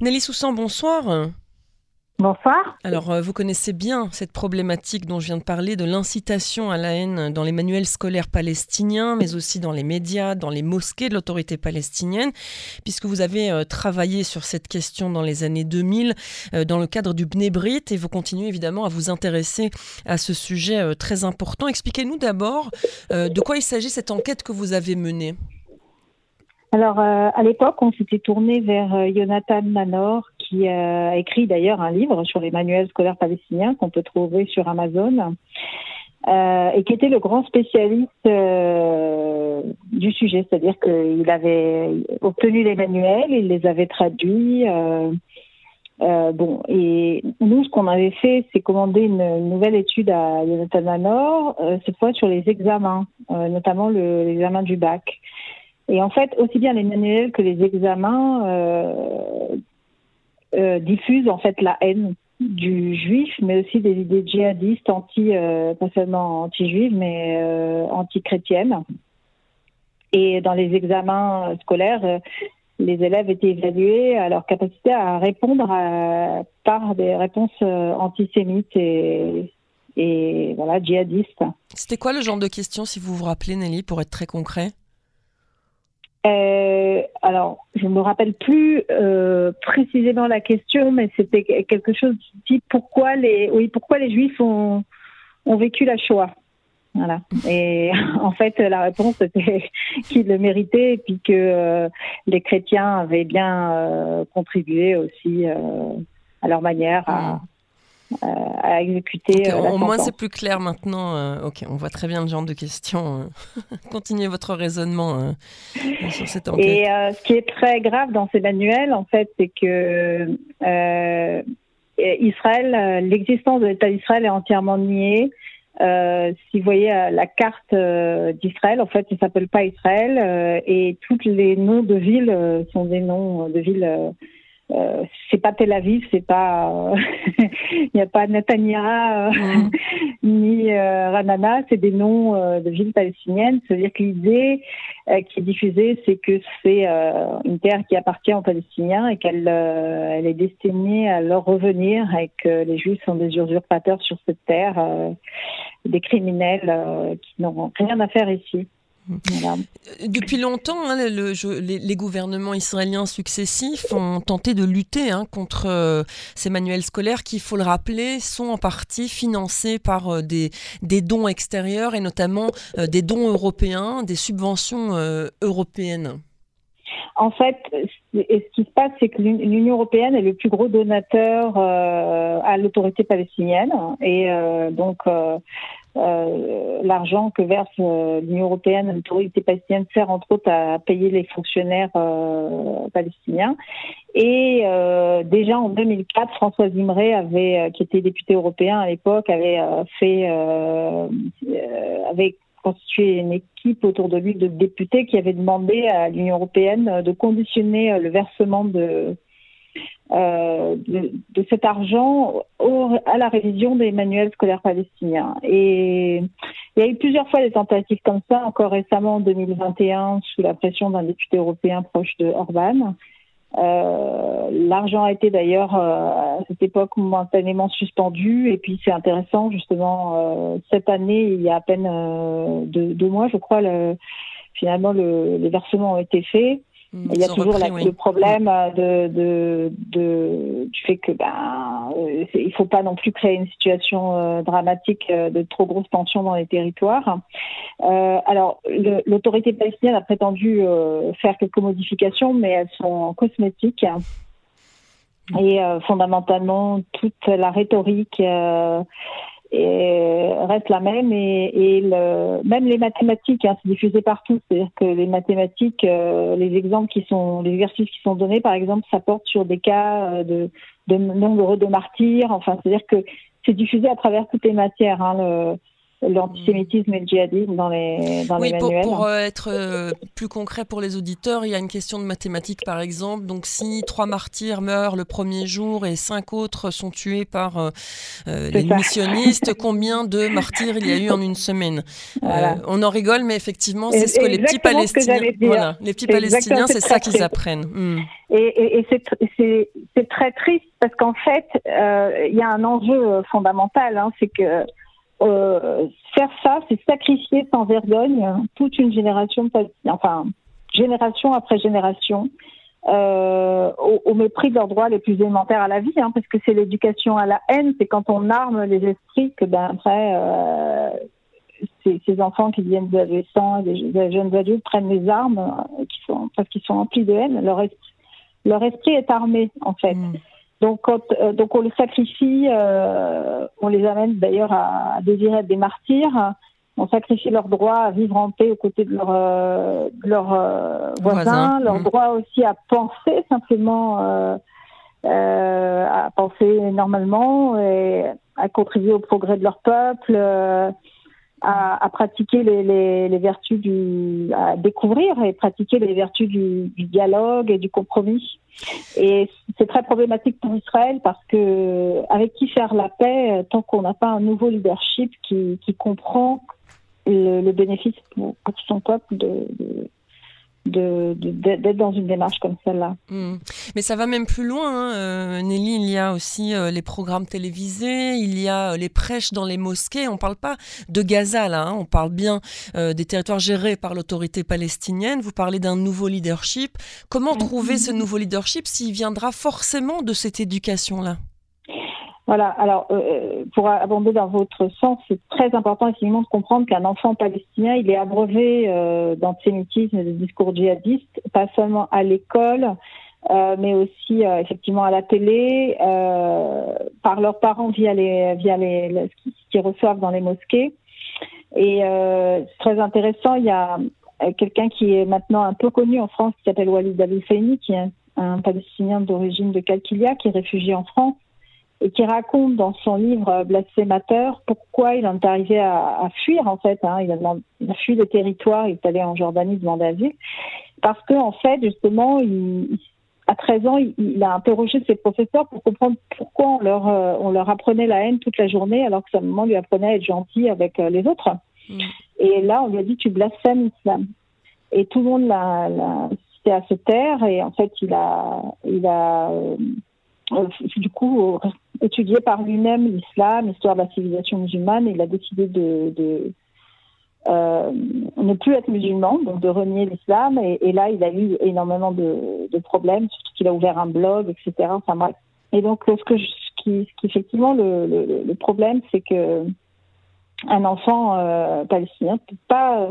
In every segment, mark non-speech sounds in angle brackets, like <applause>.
Nelly Soussan, bonsoir. Bonsoir. Alors, euh, vous connaissez bien cette problématique dont je viens de parler, de l'incitation à la haine dans les manuels scolaires palestiniens, mais aussi dans les médias, dans les mosquées de l'autorité palestinienne, puisque vous avez euh, travaillé sur cette question dans les années 2000 euh, dans le cadre du Bnebrit et vous continuez évidemment à vous intéresser à ce sujet très important. Expliquez-nous d'abord de quoi il s'agit cette enquête que vous avez menée. Alors, à l'époque, on s'était tourné vers Jonathan Manor, qui a écrit d'ailleurs un livre sur les manuels scolaires palestiniens qu'on peut trouver sur Amazon. Euh, et qui était le grand spécialiste euh, du sujet, c'est-à-dire qu'il avait obtenu les manuels, il les avait traduits. Euh, bon, et nous, ce qu'on avait fait, c'est commander une, nouvelle étude à Jonathan Manor, cette fois sur les examens, notamment l'examen du bac. Et en fait, aussi bien les manuels que les examens euh, diffuse en fait la haine du juif, mais aussi des idées djihadistes anti, euh, pas seulement anti-juives, mais euh, anti-chrétiennes. Et dans les examens scolaires, les élèves étaient évalués à leur capacité à répondre par des réponses antisémites et, et voilà djihadistes. C'était quoi le genre de questions, si vous vous rappelez, Nelly, pour être très concret? Euh, alors, je ne me rappelle plus euh, précisément la question, mais c'était quelque chose du type pourquoi les, oui, pourquoi les Juifs ont, ont vécu la Shoah. Voilà. Et <laughs> en fait, la réponse était <laughs> qu'ils le méritaient et puis que euh, les chrétiens avaient bien euh, contribué aussi euh, à leur manière à, euh, à exécuter. Euh, au moins, c'est plus clair maintenant. Euh, ok, on voit très bien le genre de questions. <laughs> Continuez votre raisonnement sur cette enquête. Et ce qui est très grave dans ces manuels, en fait, c'est que Israël, l'existence de l'État d'Israël est entièrement niée. si vous voyez la carte d'Israël, en fait, il s'appelle pas Israël et tous les noms de villes sont des noms de villes euh, c'est pas Tel Aviv, c'est pas, <laughs> il n'y a pas Netanya euh, <laughs> ni euh, Ranana, c'est des noms de villes palestiniennes. C'est-à-dire que l'idée qui est diffusée, c'est que c'est une terre qui appartient aux Palestiniens et qu'elle elle est destinée à leur revenir et que les Juifs sont des usurpateurs sur cette terre, des criminels qui n'ont rien à faire ici. Depuis longtemps, hein, les, gouvernements israéliens successifs ont tenté de lutter hein, contre euh, ces manuels scolaires qui, il faut le rappeler, sont en partie financés par euh, des, dons extérieurs et notamment euh, des dons européens, des subventions européennes. En fait, ce qui se passe, c'est que l'Union européenne est le plus gros donateur à l'autorité palestinienne. Et donc, euh, l'argent que verse euh, l'Union européenne, l'autorité palestinienne, sert entre autres à payer les fonctionnaires euh, palestiniens. Et déjà en 2004, François Zimré avait, qui était député européen à l'époque, avait fait, avait constitué une équipe autour de lui de députés qui avaient demandé à l'Union européenne de conditionner le versement de euh, de, cet argent à la révision des manuels scolaires palestiniens. Et il y a eu plusieurs fois des tentatives comme ça, encore récemment en 2021, sous la pression d'un député européen proche de Orban. Euh, L'argent a été d'ailleurs euh, à cette époque momentanément suspendu et puis c'est intéressant justement cette année il y a à peine deux, mois je crois le, finalement le, les versements ont été faits il y a toujours le problème de, de, de, du fait que ben euh, il faut pas non plus créer une situation euh, dramatique euh, de trop grosses tensions dans les territoires. Euh, alors l'autorité palestinienne a prétendu faire quelques modifications, mais elles sont cosmétiques. Et fondamentalement, toute la rhétorique et reste la même et, et le, même les mathématiques, hein, c'est diffusé partout. C'est-à-dire que les mathématiques, euh, les exemples qui sont, les exercices qui sont donnés, par exemple, ça porte sur des cas euh, de, de nombre de martyrs. Enfin, c'est-à-dire que c'est diffusé à travers toutes les matières. Hein, le, l'antisémitisme et le djihadisme dans les, dans oui, les manuels. Pour, pour euh, être euh, plus concret pour les auditeurs, il y a une question de mathématiques par exemple. Donc si trois martyrs meurent le premier jour et cinq autres sont tués par euh, les missionnistes, <laughs> combien de martyrs il y a eu en une semaine? On en rigole, mais effectivement, c'est ce que les petits Palestiniens, voilà, les petits Palestiniens, c'est ça qu'ils apprennent. Hmm. Et, et, c'est très triste parce qu'en fait, il y a un enjeu fondamental, hein, c'est que euh, faire ça, c'est sacrifier sans vergogne toute une génération, enfin génération après génération, euh, au, mépris de leurs droits les plus élémentaires à la vie, hein, parce que c'est l'éducation à la haine, c'est quand on arme les esprits que ben après euh, ces, enfants qui viennent d'adolescents, des, des jeunes adultes prennent les armes parce qu'ils sont remplis de haine. Leur esprit, leur esprit est armé en fait. Mm. Donc, euh, donc on les sacrifie, euh, on les amène d'ailleurs à, désirer être des martyrs. On sacrifie leur droit à vivre en paix aux côtés de leurs euh, voisins, leur mmh. droit aussi à penser simplement, à penser normalement et à contribuer au progrès de leur peuple à, pratiquer les, vertus du, à découvrir et pratiquer les vertus du, dialogue et du compromis. Et c'est très problématique pour Israël parce que avec qui faire la paix tant qu'on n'a pas un nouveau leadership qui, comprend le, bénéfice pour, son peuple de, d'être dans une démarche comme celle-là. Hmm. Mais ça va même plus loin, hein. Euh, Nelly. Il y a aussi euh, les programmes télévisés, il y a euh, les prêches dans les mosquées. On ne parle pas de Gaza là, hein. on parle bien des territoires gérés par l'autorité palestinienne. Vous parlez d'un nouveau leadership. Comment trouver ce nouveau leadership s'il viendra forcément de cette éducation-là? Voilà, alors euh, euh, pour abonder dans votre sens, c'est très important effectivement de comprendre qu'un enfant palestinien, il est abreuvé euh, d'antisémitisme et de discours djihadistes, pas seulement à l'école, euh, mais aussi effectivement à la télé, par leurs parents via les via les, ce qu'ils reçoivent dans les mosquées. Et c'est très intéressant, il y a quelqu'un qui est maintenant un peu connu en France qui s'appelle Walid al qui est un, un Palestinien d'origine de Kalkilia, qui est réfugié en France et qui raconte dans son livre Blasphémateur pourquoi il en est arrivé à, fuir en fait. Hein. Il, a, fui le territoire, il est allé en Jordanie demander asile parce que en fait justement, il, à 13 ans, il, a interrogé ses professeurs pour comprendre pourquoi on leur euh, on leur apprenait la haine toute la journée alors que sa maman lui apprenait à être gentil avec euh, les autres. Mm. Et là, on lui a dit tu blasphèmes l'islam. Et tout le monde l'a cité à se taire et en fait, il a il a euh, du coup étudié par lui-même l'islam, l'histoire de la civilisation musulmane, et il a décidé de, euh, ne plus être musulman, donc de renier l'islam. Et, là, il a eu énormément de, problèmes, surtout qu'il a ouvert un blog, etc. Et donc, ce, que ce, qui, effectivement, le, problème, c'est que un enfant euh, palestinien ne peut pas,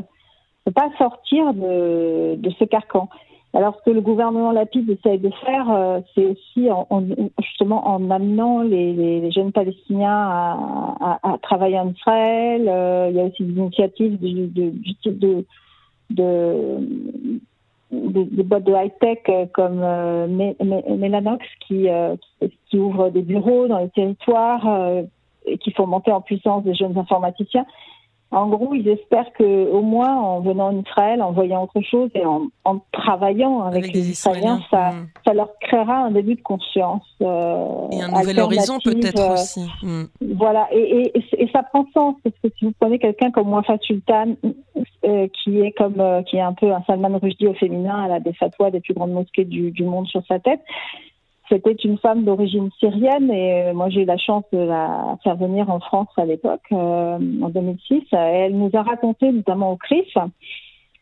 peut pas sortir de ce carcan. Alors, ce que le gouvernement Lapide essaye de faire, euh, c'est aussi en, justement en amenant les, les, jeunes Palestiniens à, à, à, travailler en Israël. Euh, il y a aussi des initiatives du, du type de, de des, boîtes de high-tech euh, comme euh, Melanox qui, qui ouvre des bureaux dans les territoires et qui font monter en puissance des jeunes informaticiens. En gros, ils espèrent que, au moins, en venant en Israël, en voyant autre chose et en, travaillant avec, les Israéliens, ça, hmm. ça, leur créera un début de conscience. Euh, et un nouvel horizon peut-être euh, aussi. Hmm. Voilà, et, et, ça prend sens parce que si vous prenez quelqu'un comme Wafa Sultan, euh, qui est comme qui est un peu un Salman Rushdie au féminin, elle a des fatwas des plus grandes mosquées du, du monde sur sa tête. C'était une femme d'origine syrienne et euh, moi j'ai eu la chance de la faire venir en France à l'époque, euh, en 2006. Et elle nous a raconté, notamment au CRIF,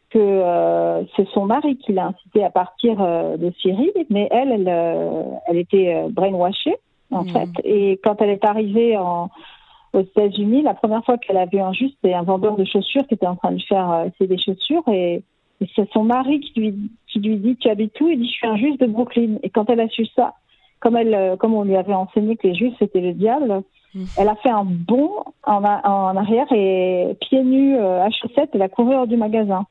que euh, c'est son mari qui l'a incité à partir de Syrie, mais elle, elle, elle était brainwashée en hmm. fait. Et quand elle est arrivée en, aux États-Unis, la première fois qu'elle a vu un juste, c'est un vendeur de chaussures qui était en train de faire essayer des chaussures et c'est son mari qui lui, qui lui dit Tu habites où? Il dit Je suis un juif de Brooklyn. Et quand elle a su ça, comme, elle, euh, comme on lui avait enseigné que les juifs c'était le diable, mm. elle a fait un bond en, en arrière et pieds nus euh, à chaussettes, elle a couru hors du magasin.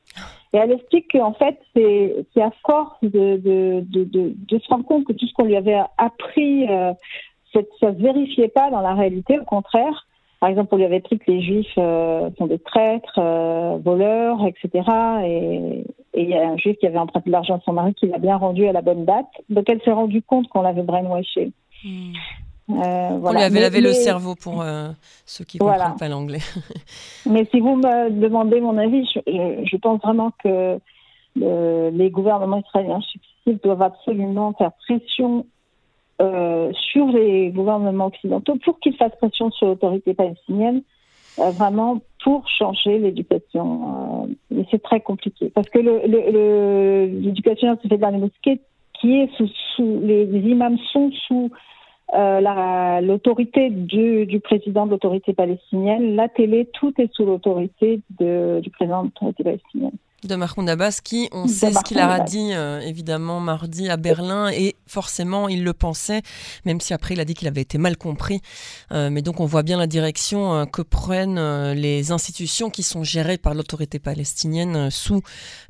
Et elle explique qu'en fait, c'est à force de, de, de, de, se rendre compte que tout ce qu'on lui avait appris, euh, ça ne se vérifiait pas dans la réalité, au contraire, par exemple, on lui avait pris que les juifs sont des traîtres, voleurs, etc. Et, il y a un juif qui avait emprunté de l'argent à son mari qui l'a bien rendu à la bonne date. Donc elle s'est rendue compte qu'on l'avait brainwashé. Hmm. Euh, On lui avait lavé le cerveau pour euh, ceux qui ne comprennent pas l'anglais. <laughs> mais si vous me demandez mon avis, je, pense vraiment que les gouvernements israéliens successifs doivent absolument faire pression euh, sur les gouvernements occidentaux pour qu'ils fassent pression sur l'autorité palestinienne, vraiment pour changer l'éducation. mais c'est très compliqué parce que l'éducation se fait dans les mosquées qui est sous, les imams sont sous euh, l'autorité du, du, président de l'autorité palestinienne, la télé, tout est sous l'autorité du président de l'autorité palestinienne de Mahmoud Abbas, qui, on sait ce qu'il a dit euh, évidemment mardi à Berlin, et forcément il le pensait, même si après il a dit qu'il avait été mal compris. Euh, mais donc on voit bien la direction euh, que prennent les institutions qui sont gérées par l'autorité palestinienne sous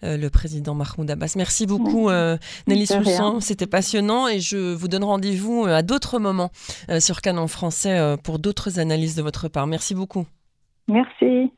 le président Mahmoud Abbas. Merci beaucoup Nelly Soussan, c'était passionnant, et je vous donne rendez-vous à d'autres moments sur Canon français pour d'autres analyses de votre part. Merci beaucoup. Merci.